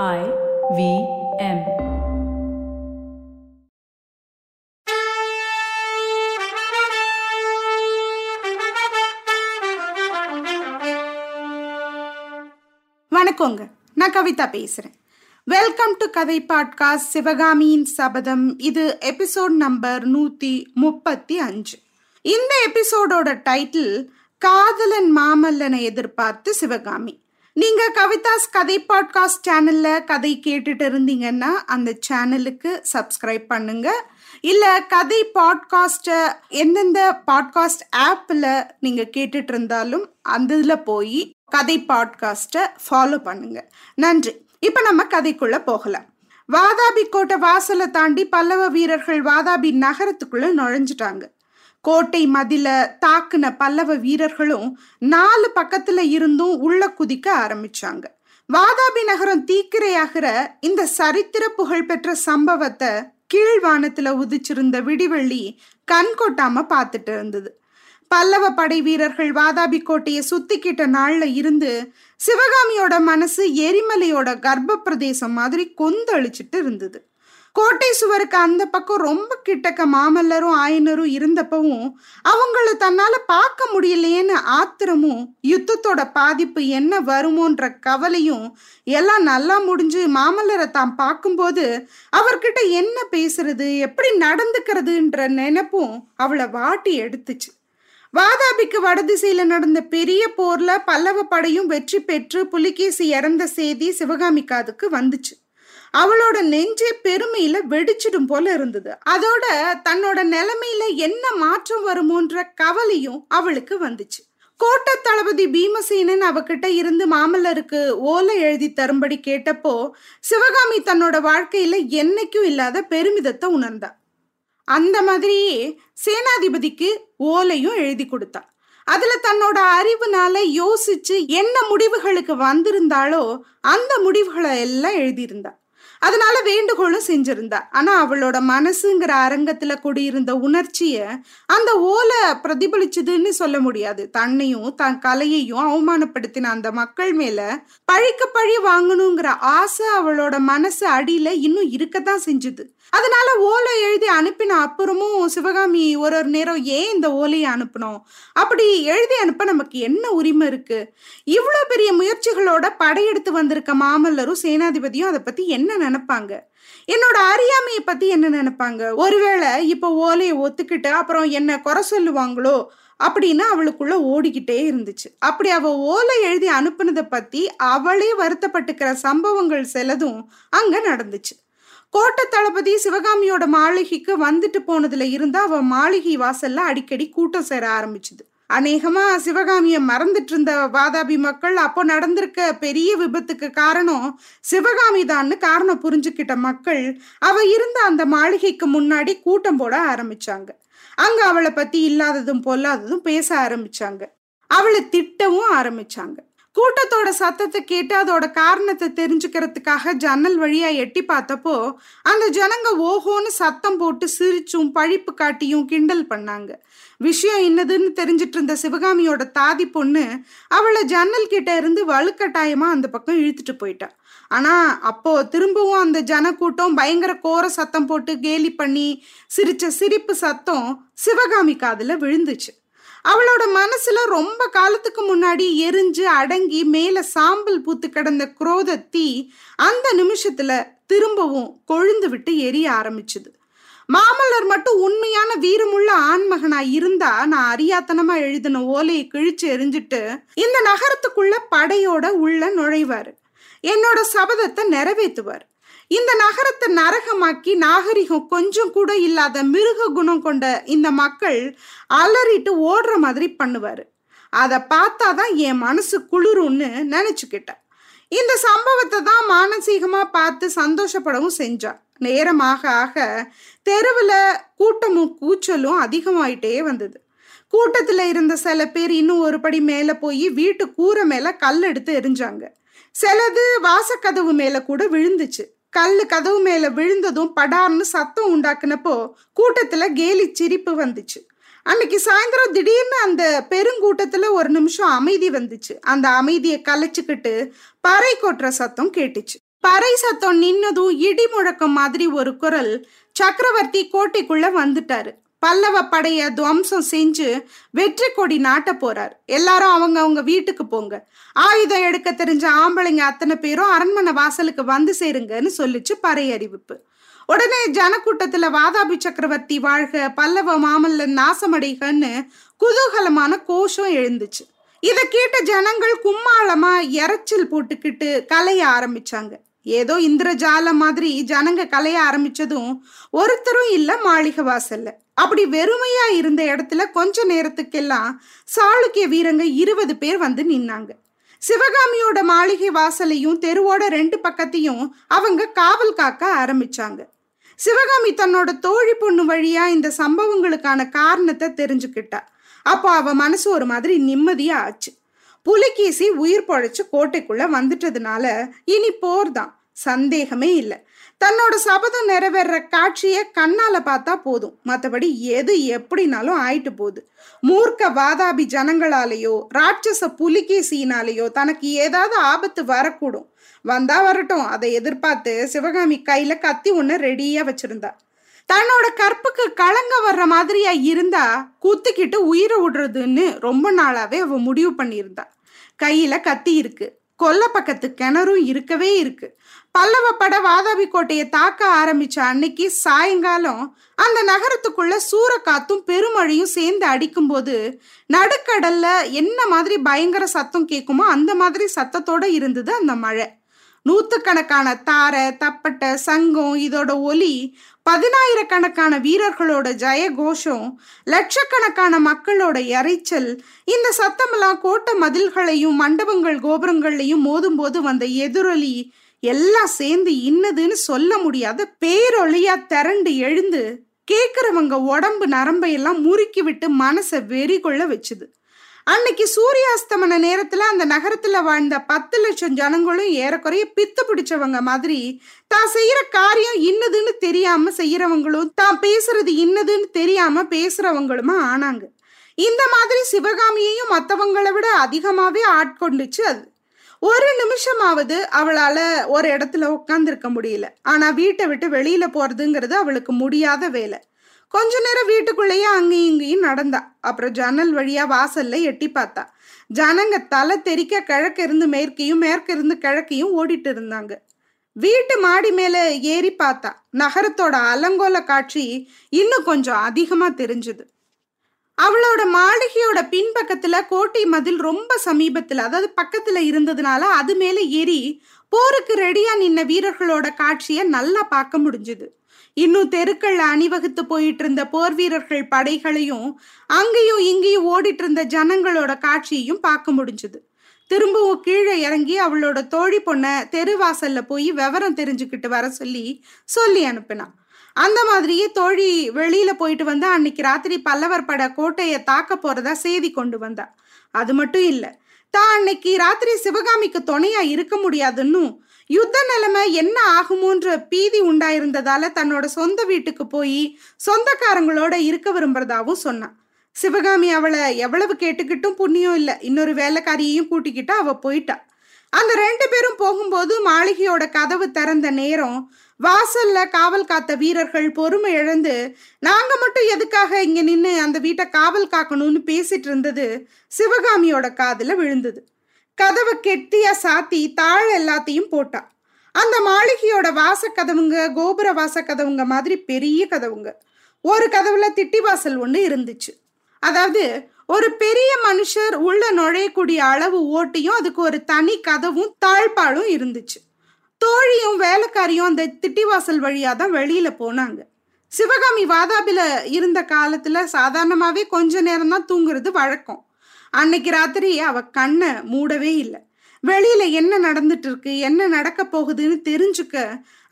I V M. வணக்கங்க. நான் கவிதா பேசுறேன். வெல்கம் டு கதை பாட்காஸ்ட் சிவகாமியின் சபதம் இது எபிசோட் நம்பர் நூத்தி முப்பத்தி அஞ்சு. இந்த எபிசோடோட டைட்டில் காதலன் மாமல்லனை எதிர்பார்த்து சிவகாமி. நீங்க கவிதாஸ் கதை பாட்காஸ்ட் சேனல்ல கதை கேட்டுட்டு இருந்தீங்கன்னா அந்த சேனலுக்கு சப்ஸ்கிரைப் பண்ணுங்க. இல்ல கதை பாட்காஸ்ட எந்தெந்த பாட்காஸ்ட் ஆப்ல நீங்க கேட்டுட்டு இருந்தாலும் அந்த இதுல போய் கதை பாட்காஸ்ட்டை ஃபாலோ பண்ணுங்க. நன்றி. இப்போ நம்ம கதைக்குள்ள போகலாம். வாதாபி கோட்டை வாசலை தாண்டி பல்லவ வீரர்கள் வாதாபி நகரத்துக்குள்ள நுழைஞ்சிட்டாங்க. கோட்டை மதில தாக்குன பல்லவ வீரர்களும் நாலு பக்கத்துல இருந்தும் உள்ள குதிக்க ஆரம்பிச்சாங்க. வாதாபி நகரம் தீக்கிரையாகிற இந்த சரித்திர புகழ்பெற்ற சம்பவத்தை கீழ்வானத்துல உதிச்சிருந்த விடிவெள்ளி கண் கொட்டாம பார்த்துட்டு இருந்தது. பல்லவ படை வீரர்கள் வாதாபி கோட்டையை சுத்திக்கிட்ட நாள்ல இருந்து சிவகாமியோட மனசு எரிமலையோட கர்ப்ப பிரதேசம் மாதிரி கொந்தளிச்சிட்டு இருந்தது. கோட்டை சுவருக்கு அந்த பக்கம் ரொம்ப கிட்டக்க மாமல்லரும் ஆயனரும் இருந்தப்பவும் அவங்கள தன்னால பார்க்க முடியலையேன்னு ஆத்திரமும் யுத்தத்தோட பாதிப்பு என்ன வருமோன்ற கவலையும் எல்லாம் நல்லா முடிஞ்சு மாமல்லரை தான் பார்க்கும்போது அவர்கிட்ட என்ன பேசுறது எப்படி நடந்துக்கிறதுன்ற நினைப்பும் அவளை வாட்டி எடுத்துச்சு. வாதாபிக்கு வடதிசையில நடந்த பெரிய போர்ல பல்லவ படையும் வெற்றி பெற்று புலிகேசி இறந்த செய்தி சிவகாமி காதுக்கு வந்துச்சு. அவளோட நெஞ்சே பெருமையில வெடிச்சிடும் போல இருந்தது. அதோட தன்னோட நிலைமையில என்ன மாற்றம் வருமோன்ற கவலையும் அவளுக்கு வந்துச்சு. கோட்டை தளபதி பீமசேனன் அவகிட்ட இருந்து மாமல்லருக்கு ஓலை எழுதி தரும்படி கேட்டப்போ சிவகாமி தன்னோட வாழ்க்கையில என்னைக்கும் இல்லாத பெருமிதத்தை உணர்ந்தா. அந்த மாதிரியே சேனாதிபதிக்கு ஓலையும் எழுதி கொடுத்தா. அதுல தன்னோட அறிவுனால யோசிச்சு என்ன முடிவுகளுக்கு வந்திருந்தாளோ அந்த முடிவுகளை எல்லாம் எழுதியிருந்தா. அதனால வேண்டுகோளும் செஞ்சிருந்தா. ஆனா அவளோட மனசுங்கிற அரங்கத்துல குடியிருந்த உணர்ச்சிய அந்த ஓலை பிரதிபலிச்சதுன்னு சொல்ல முடியாது. தன்னையும் தன் கலையையும் அவமானப்படுத்தின அந்த மக்கள் மேல பழிக்க பழி வாங்கணுங்கிற ஆசை அவளோட மனசு அடியில இன்னும் இருக்கத்தான் செஞ்சுது. அதனால ஓலை எழுதி அனுப்பின அப்புறமும் சிவகாமி ஒரு ஒரு நேரம் ஏன் இந்த ஓலையை அனுப்பணும் அப்படி எழுதி அனுப்ப நமக்கு என்ன உரிமை இருக்கு? இவ்வளோ பெரிய முயற்சிகளோட படையெடுத்து வந்திருக்க மாமல்லரும் சேனாதிபதியும் அதை பத்தி என்ன நினைப்பாங்க? என்னோட அறியாமையை பத்தி என்ன நினைப்பாங்க? ஒருவேளை இப்போ ஓலையை ஒத்துக்கிட்டு அப்புறம் என்ன குறை சொல்லுவாங்களோ அப்படின்னு அவளுக்குள்ள ஓடிக்கிட்டே இருந்துச்சு. அப்படி அவ ஓலை எழுதி அனுப்புனதை பத்தி அவளே வருத்தப்பட்டுக்கிற சம்பவங்கள் சிலதும் அங்க நடந்துச்சு. கோட்டை தளபதி சிவகாமியோட மாளிகைக்கு வந்துட்டு போனதுல இருந்து அவ மாளிகை வாசல்ல அடிக்கடி கூட்டம் சேர ஆரம்பிச்சுது. அநேகமா சிவகாமிய மறந்துட்டு இருந்த வாதாபி மக்கள் அப்போ நடந்திருக்க பெரிய விபத்துக்கு காரணம் சிவகாமி தான்னு காரணம் புரிஞ்சுக்கிட்ட மக்கள் அவ இருந்த அந்த மாளிகைக்கு முன்னாடி கூட்டம் போட ஆரம்பிச்சாங்க. அங்க அவளை பத்தி இல்லாததும் பொல்லாததும் பேச ஆரம்பிச்சாங்க. அவளை திட்டவும் ஆரம்பிச்சாங்க. கூட்டத்தோட சத்தத்தை கேட்டு அதோட காரணத்தை தெரிஞ்சுக்கிறதுக்காக ஜன்னல் வழியா எட்டி பார்த்தப்போ அந்த ஜனங்க ஓஹோன்னு சத்தம் போட்டு சிரிச்சும் பழிப்பு காட்டியும் கிண்டல் பண்ணாங்க. விஷயம் என்னதுன்னு தெரிஞ்சிட்டு இருந்த சிவகாமியோட தாதி பொண்ணு அவளை ஜன்னல் கிட்ட இருந்து வலுக்கட்டாயமா அந்த பக்கம் இழுத்துட்டு போயிட்டா. ஆனா அப்போ திரும்பவும் அந்த ஜனக்கூட்டம் பயங்கர கோர சத்தம் போட்டு கேலி பண்ணி சிரிச்ச சிரிப்பு சத்தம் சிவகாமி காதுல விழுந்துச்சு. அவளோட மனசுல ரொம்ப காலத்துக்கு முன்னாடி எரிஞ்சு அடங்கி மேல சாம்பல் பூத்து கிடந்த குரோத தீ அந்த நிமிஷத்துல திரும்பவும் கொழுந்து விட்டு எரிய ஆரம்பிச்சுது. மாமல்லர் மட்டும் உண்மையான வீரமுள்ள ஆண்மகனா இருந்தா நான் அறியாத்தனமா எழுதின ஓலையை கிழிச்சு எரிஞ்சிட்டு இந்த நகரத்துக்குள்ள படையோட உள்ள நுழைவாரு. என்னோட சபதத்தை நிறைவேற்றுவார் இந்த நகரத்தை நரகமாக்கி நாகரிகம் கொஞ்சம் கூட இல்லாத மிருக குணம் கொண்ட இந்த மக்கள் அலறிட்டு ஓடுற மாதிரி பண்ணுவாரு. அதை பார்த்தாதான் என் மனசு குளிரும்னு நினச்சிக்கிட்டேன். இந்த சம்பவத்தை தான் மானசீகமாக பார்த்து சந்தோஷப்படவும் செஞ்சா நேரமாக ஆக தெருவில் கூட்டமும் கூச்சலும் அதிகமாயிட்டே வந்தது. கூட்டத்தில் இருந்த சில பேர் இன்னும் ஒரு படி மேலே போய் வீட்டு கூரை மேலே கல் எடுத்து எரிஞ்சாங்க சிலது வாசக்கதவு மேலே கூட விழுந்துச்சு. கல் கதவு மேல விழுந்ததும் படார்னு சத்தம் உண்டாக்குனப்போ கூட்டத்துல கேலி சிரிப்பு வந்துச்சு. அன்னைக்கு சாயந்தரம் திடீர்னு அந்த பெருங்கூட்டத்துல ஒரு நிமிஷம் அமைதி வந்துச்சு. அந்த அமைதியை கலைச்சுக்கிட்டு பறை கொட்டுற சத்தம் கேட்டுச்சு. பறை சத்தம் நின்னதும் இடி முழக்கம் மாதிரி ஒரு குரல் சக்கரவர்த்தி கோட்டைக்குள்ள வந்துட்டாரு. பல்லவ படைய துவம்சம் செஞ்சு வெற்றி கொடி நாட்ட போறார். எல்லாரும் அவங்க அவங்க வீட்டுக்கு போங்க. ஆயுதம் எடுக்க தெரிஞ்ச ஆம்பளைங்க அத்தனை பேரும் அரண்மனை வாசலுக்கு வந்து சேருங்கன்னு சொல்லிச்சு பறை அறிவிப்பு உடனே ஜனக்கூட்டத்துல வாதாபி சக்கரவர்த்தி வாழ்க பல்லவ மாமல்லன் நாசமடைகன்னு குதூகலமான கோஷம் எழுந்துச்சு. இத கேட்ட ஜனங்கள் கும்மாளமா இறைச்சல் போட்டுக்கிட்டு கலைய ஆரம்பிச்சாங்க. ஏதோ இந்திரஜாலம் மாதிரி ஜனங்க கலைய ஆரம்பிச்சதும் ஒருத்தரும் இல்ல மாளிகை வாசல்ல அப்படி வெறுமையா இருந்த இடத்துல கொஞ்ச நேரத்துக்கெல்லாம் சாளுக்கிய வீரங்க இருபது பேர் வந்து நின்னாங்க. சிவகாமியோட மாளிகை வாசலையும் தெருவோட ரெண்டு பக்கத்தையும் அவங்க காவல் காக்க ஆரம்பிச்சாங்க. சிவகாமி தன்னோட தோழி பொண்ணு வழியா இந்த சம்பவங்களுக்கான காரணத்தை தெரிஞ்சுக்கிட்டா. அப்போ அவ மனசு ஒரு மாதிரி நிம்மதியா ஆச்சு. புலிகேசி உயிர் பழைச்சு கோட்டைக்குள்ள வந்துட்டதுனால இனி போர் தான். சந்தேகமே இல்லை. தன்னோட சபதம் நிறைவேற காட்சியை கண்ணால பார்த்தா போதும். மற்றபடி எது எப்படினாலும் ஆயிட்டு போகுது. மூர்க்க வாதாபி ஜனங்களாலேயோ ராட்சச புலிகேசியினாலேயோ தனக்கு ஏதாவது ஆபத்து வரக்கூடும். வந்தா வரட்டும். அதை எதிர்பார்த்து சிவகாமி கையில கத்தி ஒன்று ரெடியா வச்சிருந்தா. தன்னோட கற்புக்கு கலங்க வர்ற மாதிரியா இருந்தா குத்திக்கிட்டு உயிரை விடுறதுன்னு ரொம்ப நாளாவே அவ முடிவு பண்ணியிருந்தா. கையில கத்தி இருக்கு. கொல்ல பக்கத்து கிணறும் இருக்கவே இருக்கு. பல்லவ பட வாதாபி கோட்டையை தாக்க ஆரம்பிச்ச அன்னைக்கு சாயங்காலம் அந்த நகரத்துக்குள்ள சூறக்காத்தும் பெருமழையும் சேர்ந்து அடிக்கும்போது நடுக்கடல்ல என்ன மாதிரி பயங்கர சத்தம் கேட்குமோ அந்த மாதிரி சத்தத்தோட இருந்தது அந்த மழை. நூத்துக்கணக்கான தாரை தப்பட்டை சங்கம் இதோட ஒலி பதினாயிரக்கணக்கான வீரர்களோட ஜெய கோஷம் லட்சக்கணக்கான மக்களோட இறைச்சல் இந்த சத்தமெல்லாம் கோட்டை மதில்களையும் மண்டபங்கள் கோபுரங்கள்லையும் மோதும் போது வந்த எதிரொலி எல்லாம் சேர்ந்து இன்னதுன்னு சொல்ல முடியாத பேரொழியா திரண்டு எழுந்து கேட்குறவங்க உடம்பு நரம்பையெல்லாம் முறுக்கி விட்டு மனசை வெறி கொள்ள வச்சுது. அன்னைக்கு சூரியாஸ்தமன நேரத்துல அந்த நகரத்துல வாழ்ந்த பத்து லட்சம் ஜனங்களும் ஏறக்குறைய பித்து பிடிச்சவங்க மாதிரி தான் செய்யற காரியம் இன்னதுன்னு தெரியாம செய்யறவங்களும் தான் பேசுறது இன்னதுன்னு தெரியாம பேசுறவங்களுமா ஆனாங்க. இந்த மாதிரி சிவகாமியையும் மற்றவங்களை விட அதிகமாவே ஆட்கொண்டுச்சு அது. ஒரு நிமிஷமாவது அவளால ஒரு இடத்துல உட்காந்துருக்க முடியல. ஆனா வீட்டை விட்டு வெளியில போறதுங்கிறது அவளுக்கு முடியாத வேலை. கொஞ்ச நேரம் வீட்டுக்குள்ளேயே அங்கேயும் இங்கேயும் நடந்தா. அப்புறம் ஜன்னல் வழியா வாசல்ல எட்டி பார்த்தா. ஜனங்க தலை தெறிக்க கிழக்கு இருந்து மேற்கையும் மேற்கு இருந்து கிழக்கையும் ஓடிட்டு இருந்தாங்க. வீட்டு மாடி மேல ஏறி பார்த்தா. நகரத்தோட அலங்கோல காட்சி இன்னும் கொஞ்சம் அதிகமா தெரிஞ்சுது. அவளோட மாளிகையோட பின்பக்கத்துல கோட்டை மதில் ரொம்ப சமீபத்துல அதாவது பக்கத்துல இருந்ததுனால அது மேல ஏறி போருக்கு ரெடியா நின்ன வீரர்களோட காட்சியை நல்லா பார்க்க முடிஞ்சுது. இன்னும் தெருக்கள்ல அணிவகுத்து போயிட்டு இருந்த போர் வீரர்கள் படைகளையும் அங்கேயும் இங்கேயும் ஓடிட்டு இருந்த ஜனங்களோட காட்சியையும் பார்க்க முடிஞ்சுது. திரும்பவும் கீழே இறங்கி அவளோட தோழி பொண்ண தெருவாசல்ல போய் விவரம் தெரிஞ்சுக்கிட்டு வர சொல்லி சொல்லி அனுப்பினான் அந்த மாதிரியே தோழி வெளியில போயிட்டு வந்து அன்னைக்கு ராத்திரி பல்லவர் பட கோட்டையை தாக்க போறதா செய்தி கொண்டு வந்தா. அது மட்டும் இல்ல தான் அன்னைக்கு ராத்திரி சிவகாமிக்கு துணையா இருக்க முடியாதுன்னு யுத்த நிலைமை என்ன ஆகுமோன்ற பீதி உண்டாயிருந்ததால தன்னோட சொந்த வீட்டுக்கு போய் சொந்தக்காரங்களோட இருக்க விரும்புறதாவும் சொன்னான். சிவகாமி அவளை எவ்வளவு கேட்டுக்கிட்டும் புண்ணியம் இல்லை. இன்னொரு வேலைக்காரியையும் கூட்டிக்கிட்டு அவ போயிட்டா. அந்த ரெண்டு பேரும் போகும்போது மாளிகையோட கதவு திறந்த நேரம் வாசல்ல காவல் காத்த வீரர்கள் பொறுமை இழந்து நாங்க மட்டும் எதுக்காக இங்க நின்று அந்த வீட்டை காவல் காக்கணும்னு பேசிட்டு இருந்தது? சிவகாமியோட காதுல விழுந்தது. கதவை கெட்டியா சாத்தி தாழ் எல்லாத்தையும் போட்டா. அந்த மாளிகையோட வாசக்கதவுங்க கோபுர வாசக்கதவுங்க மாதிரி பெரிய கதவுங்க. ஒரு கதவுல திட்டி வாசல் ஒன்று இருந்துச்சு. அதாவது ஒரு பெரிய மனுஷர் உள்ள நுழையக்கூடிய அளவு ஓட்டியும் அதுக்கு ஒரு தனி கதவும் தாழ்பாலும் இருந்துச்சு. தோழியும் வேலைக்காரியும் அந்த திட்டிவாசல் வழியா தான் வெளியில போனாங்க. சிவகாமி வாதாபில இருந்த காலத்துல சாதாரணமாவே கொஞ்ச நேரம் தான் தூங்குறது வழக்கம். அன்னைக்கு ராத்திரி அவ கண்ணை மூடவே இல்லை. வெளியில என்ன நடந்துட்டு இருக்கு என்ன நடக்க போகுதுன்னு தெரிஞ்சுக்க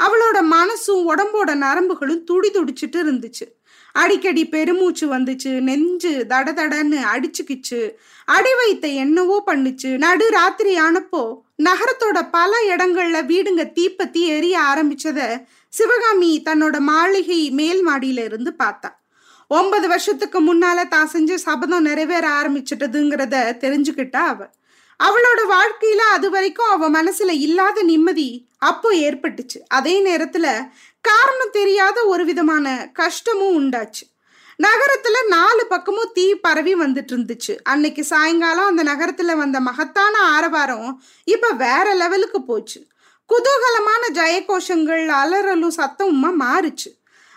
அவளோட மனசும் உடம்போட நரம்புகளும் துடி துடிச்சிட்டு இருந்துச்சு. அடிக்கடி பெருமூச்சு வந்துச்சு நெஞ்சு தட தடன்னு அடிச்சுக்கிச்சு. அடி வைத்த என்னவோ பண்ணுச்சு. நடு ராத்திரி ஆனப்போ நகரத்தோட பல இடங்கள்ல வீடுங்க தீப்பத்தி எரிய ஆரம்பிச்சத சிவகாமி தன்னோட மாளிகை மேல் மாடியில இருந்து பார்த்தா. ஒன்பது வருஷத்துக்கு முன்னால தான் செஞ்ச சபதம் நிறைவேற ஆரம்பிச்சிட்டதுங்கிறத தெரிஞ்சுக்கிட்டா அவ. அவளோட வாழ்க்கையில அது வரைக்கும் அவ மனசுல இல்லாத நிம்மதி அப்போ ஏற்பட்டுச்சு. அதே நேரத்துல காரணம் தெரியாத ஒரு விதமான கஷ்டமும் உண்டாச்சு. நகரத்துல நாலு பக்கமும் தீ பரவி வந்துட்டு இருந்துச்சு அன்னைக்கு சாயங்காலம் அந்த நகரத்துல வந்த மகத்தான ஆரவாரம் இப்ப வேற லெவலுக்கு போச்சு. குதூகலமான ஜெயகோஷங்கள் அலறலும் சத்தமுமா மாறுச்சு.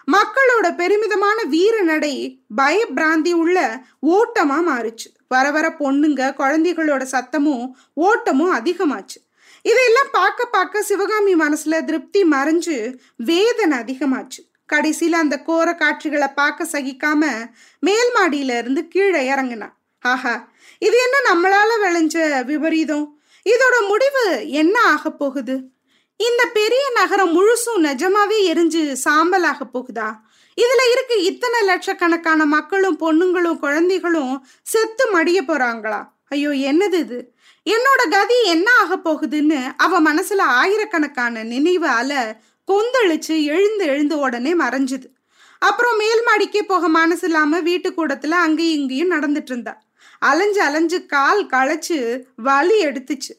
மக்களோட பெருமிதமான வீர நடை பயப்பிராந்தி உள்ள ஓட்டமா மாறுச்சு. வர வர பொண்ணுங்க குழந்தைகளோட சத்தமும் ஓட்டமும் அதிகமாச்சு. இதையெல்லாம் பார்க்க பார்க்க சிவகாமி மனசுல திருப்தி மறைஞ்சு வேதனை அதிகமாச்சு. கடைசியில அந்த கோர காட்சிகளை பார்க்க சகிக்காம மேல் மாடியில இருந்து கீழே இறங்கினான் ஆஹா இது என்ன நம்மளால விளைஞ்ச விபரீதம்? இதோட முடிவு என்ன ஆக போகுது? இந்த பெரிய நகரம் முழுசும் நிஜமாவே எரிஞ்சு சாம்பலாக போகுதா? இதுல இருக்க இத்தனை லட்சக்கணக்கான மக்களும் பொண்ணுங்களும் குழந்தைகளும் செத்து மடிய போறாங்களா? ஐயோ என்னது இது? என்னோட கதி என்ன ஆக போகுதுன்னு அவ மனசுல ஆயிரக்கணக்கான நினைவு அல கொந்தளிச்சு எழுந்து எழுந்து உடனே மறைஞ்சுது. அப்புறம் மேல் மாடிக்கே போக மனசு இல்லாம வீட்டு கூடத்துல அங்கேயும் இங்கேயும் நடந்துட்டு இருந்தா. அலைஞ்சு அலைஞ்சு கால் களைச்சு வலி எடுத்துச்சு.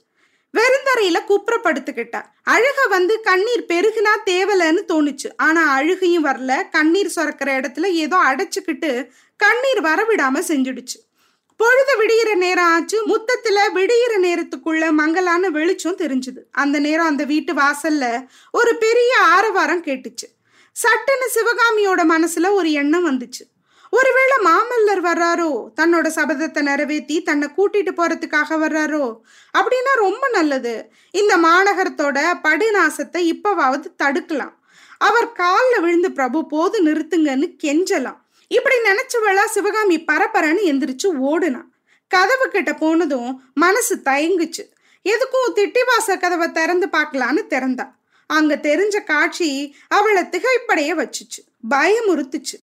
வெறுந்தரையில குப்புறப்படுத்துக்கிட்டா. அழுக வந்து கண்ணீர் பெருகுனா தேவலன்னு தோணுச்சு. ஆனா அழுகையும் வரல. கண்ணீர் சுரக்கிற இடத்துல ஏதோ அடைச்சுக்கிட்டு கண்ணீர் வரவிடாம செஞ்சுடுச்சு. பொழுது விடியிற நேரம் ஆச்சு. முத்தத்துல விடியிற நேரத்துக்குள்ள மங்கலான வெளிச்சம் தெரிஞ்சுது. அந்த நேரம் அந்த வீட்டு வாசல்ல ஒரு பெரிய ஆரவாரம் கேட்டுச்சு. சட்டுன்னு சிவகாமியோட மனசுல ஒரு எண்ணம் வந்துச்சு. ஒருவேளை மாமல்லர் வர்றாரோ? தன்னோட சபதத்தை நிறைவேற்றி தன்னை கூட்டிட்டு போறதுக்காக வர்றாரோ? அப்படின்னா ரொம்ப நல்லது. இந்த மாநகரத்தோட படுநாசத்தை இப்பவாவது தடுக்கலாம். அவர் காலில் விழுந்து பிரபு போது நிறுத்துங்கன்னு கெஞ்சலாம். இப்படி நினைச்சவளா சிவகாமி பரபரன்னு எந்திரிச்சு ஓடுனான். கதவு கிட்ட போனதும் மனசு தயங்குச்சு. எதுக்கும் திட்டிவாச கதவை திறந்து பார்க்கலான்னு திறந்தா. அங்க தெரிஞ்ச காட்சி அவளை திகைப்படைய வச்சுச்சு. பயமுறுத்துச்சு.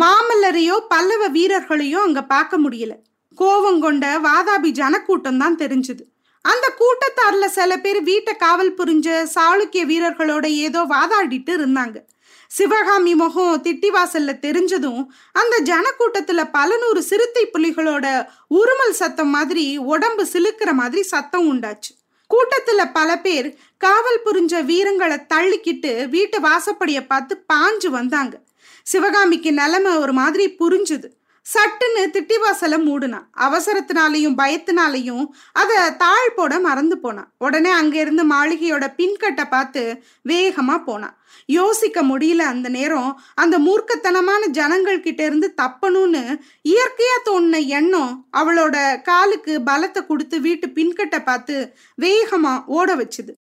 மாமல்லரையோ பல்லவ வீரர்களையோ அங்க பார்க்க முடியல. கோவம் கொண்ட வாதாபி ஜனக்கூட்டம் தான் தெரிஞ்சது. அந்த கூட்டத்தாரில் சில பேர் வீட்டை காவல் புரிஞ்ச சாளுக்கிய வீரர்களோட ஏதோ வாதாடிட்டு இருந்தாங்க. சிவகாமி முகம் திட்டிவாசல்ல தெரிஞ்சதும் அந்த ஜனக்கூட்டத்துல பல நூறு சிறுத்தை புலிகளோட உருமல் சத்தம் மாதிரி உடம்பு சிலுக்கிற மாதிரி சத்தம் உண்டாச்சு. கூட்டத்துல பல பேர் காவல் புரிஞ்ச வீரங்களை தள்ளிக்கிட்டு வீட்டு வாசப்படியை பார்த்து பாஞ்சு வந்தாங்க. சிவகாமிக்கு நிலைமை ஒரு மாதிரி புரிஞ்சுது. சட்டுன்னு திட்டிவாசலை மூடுனான் அவசரத்தினாலையும் பயத்தினாலையும் அதை தாழ் போட மறந்து போனான் உடனே அங்கிருந்து மாளிகையோட பின்கட்டை பார்த்து வேகமாக போனான் யோசிக்க முடியல அந்த நேரம். அந்த மூர்க்கத்தனமான ஜனங்கள்கிட்ட இருந்து தப்பணும்னு இயற்கையாக தோணுன எண்ணம் அவளோட காலுக்கு பலத்தை கொடுத்து வீட்டு பின்கட்டை பார்த்து வேகமாக ஓட வச்சுது.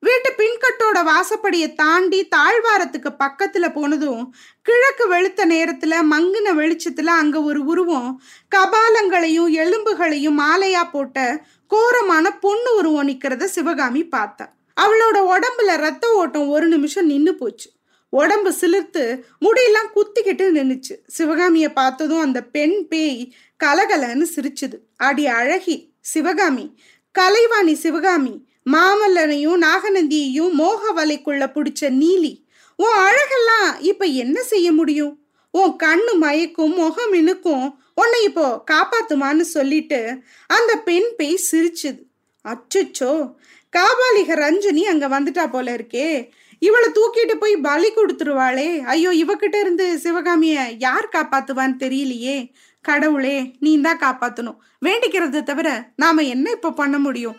வீட்டு பின்கட்டோட வாசப்படியை தாண்டி தாழ்வாரத்துக்கு பக்கத்துல போனதும் கிழக்கு வெளுத்த நேரத்துல மங்குன வெளிச்சத்துல அங்க ஒரு உருவம் கபாலங்களையும் எலும்புகளையும் மாலையா போட்ட கோரமான பொண்ணு உருவம் நிக்கிறத சிவகாமி பார்த்தா. அவளோட உடம்புல ரத்த ஓட்டம் ஒரு நிமிஷம் நின்னு போச்சு. உடம்பு சிலிர்த்து முடியெல்லாம் குத்திக்கிட்டு நின்றுச்சு சிவகாமிய பார்த்ததும் அந்த பெண் பேய் கலகலன்னு சிரிச்சுது. அடி அழகி சிவகாமி கலைவாணி சிவகாமி மாமல்லனையும் நாகநந்தியையும் மோக வலைக்குள்ள பிடிச்ச நீலி உன் அழகெல்லாம் இப்ப என்ன செய்ய முடியும்? உன் கண்ணு மயக்கும் முகம் இனுக்கும் உன்னை இப்போ காப்பாத்துமான்னு சொல்லிட்டு அந்த பெண் பேய் சிரிச்சுது. அச்சுச்சோ காபாலிக ரஞ்சனி அங்க வந்துட்டா போல இருக்கே. இவளை தூக்கிட்டு போய் பலி கொடுத்துருவாளே. ஐயோ இவகிட்ட இருந்து சிவகாமிய யார் காப்பாத்துவான்னு தெரியலையே. கடவுளே நீ தான் காப்பாத்தணும். வேண்டிக்கிறது தவிர நாம என்ன இப்ப பண்ண முடியும்?